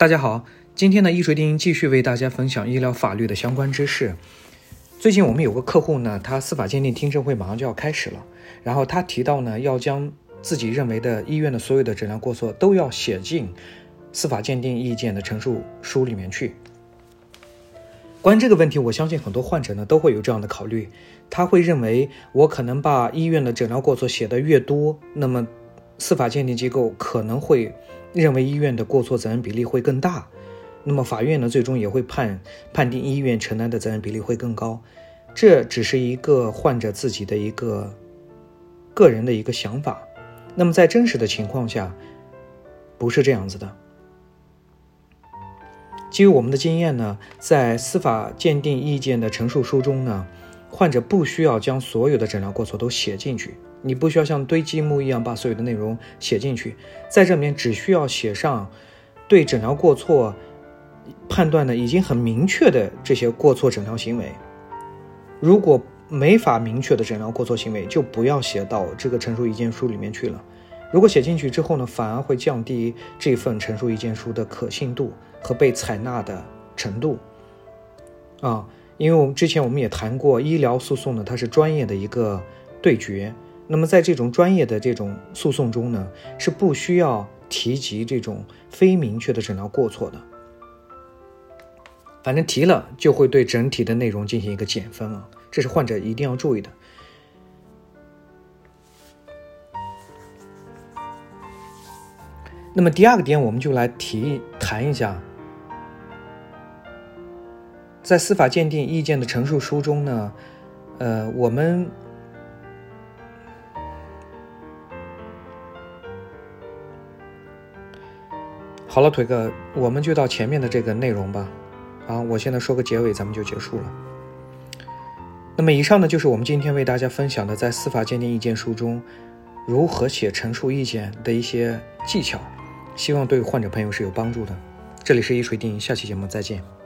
大家好，今天呢，易水丁继续为大家分享医疗法律的相关知识。最近我们有个客户呢，他司法鉴定听证会马上就要开始了，然后他提到呢，要将自己认为的医院的所有的诊疗过错都要写进司法鉴定意见的陈述书里面去。关于这个问题，我相信很多患者呢都会有这样的考虑，他会认为我可能把医院的诊疗过错写得越多，那么司法鉴定机构可能会。认为医院的过错责任比例会更大，那么法院呢最终也会判判定医院承担的责任比例会更高，这只是一个患者自己的一个个人的一个想法，那么在真实的情况下不是这样子的。基于我们的经验呢，在司法鉴定意见的陈述书中呢，患者不需要将所有的诊疗过错都写进去。你不需要像堆积木一样把所有的内容写进去，在这里面只需要写上对诊疗过错判断的已经很明确的这些过错诊疗行为。如果没法明确的诊疗过错行为，就不要写到这个陈述意见书里面去了。如果写进去之后呢，反而会降低这份陈述意见书的可信度和被采纳的程度。啊，因为我们之前我们也谈过，医疗诉讼呢，它是专业的一个对决。那么在这种专业的这种诉讼中呢，是不需要提及这种非明确的诊疗过错的。反正提了就会对整体的内容进行一个减分啊，这是患者一定要注意的。那么第二个点，我们就来提谈一下，在司法鉴定意见的陈述书中呢，呃，我们。好了，腿哥，我们就到前面的这个内容吧。啊，我现在说个结尾，咱们就结束了。那么，以上呢就是我们今天为大家分享的在司法鉴定意见书中如何写陈述意见的一些技巧，希望对患者朋友是有帮助的。这里是一锤定音，下期节目再见。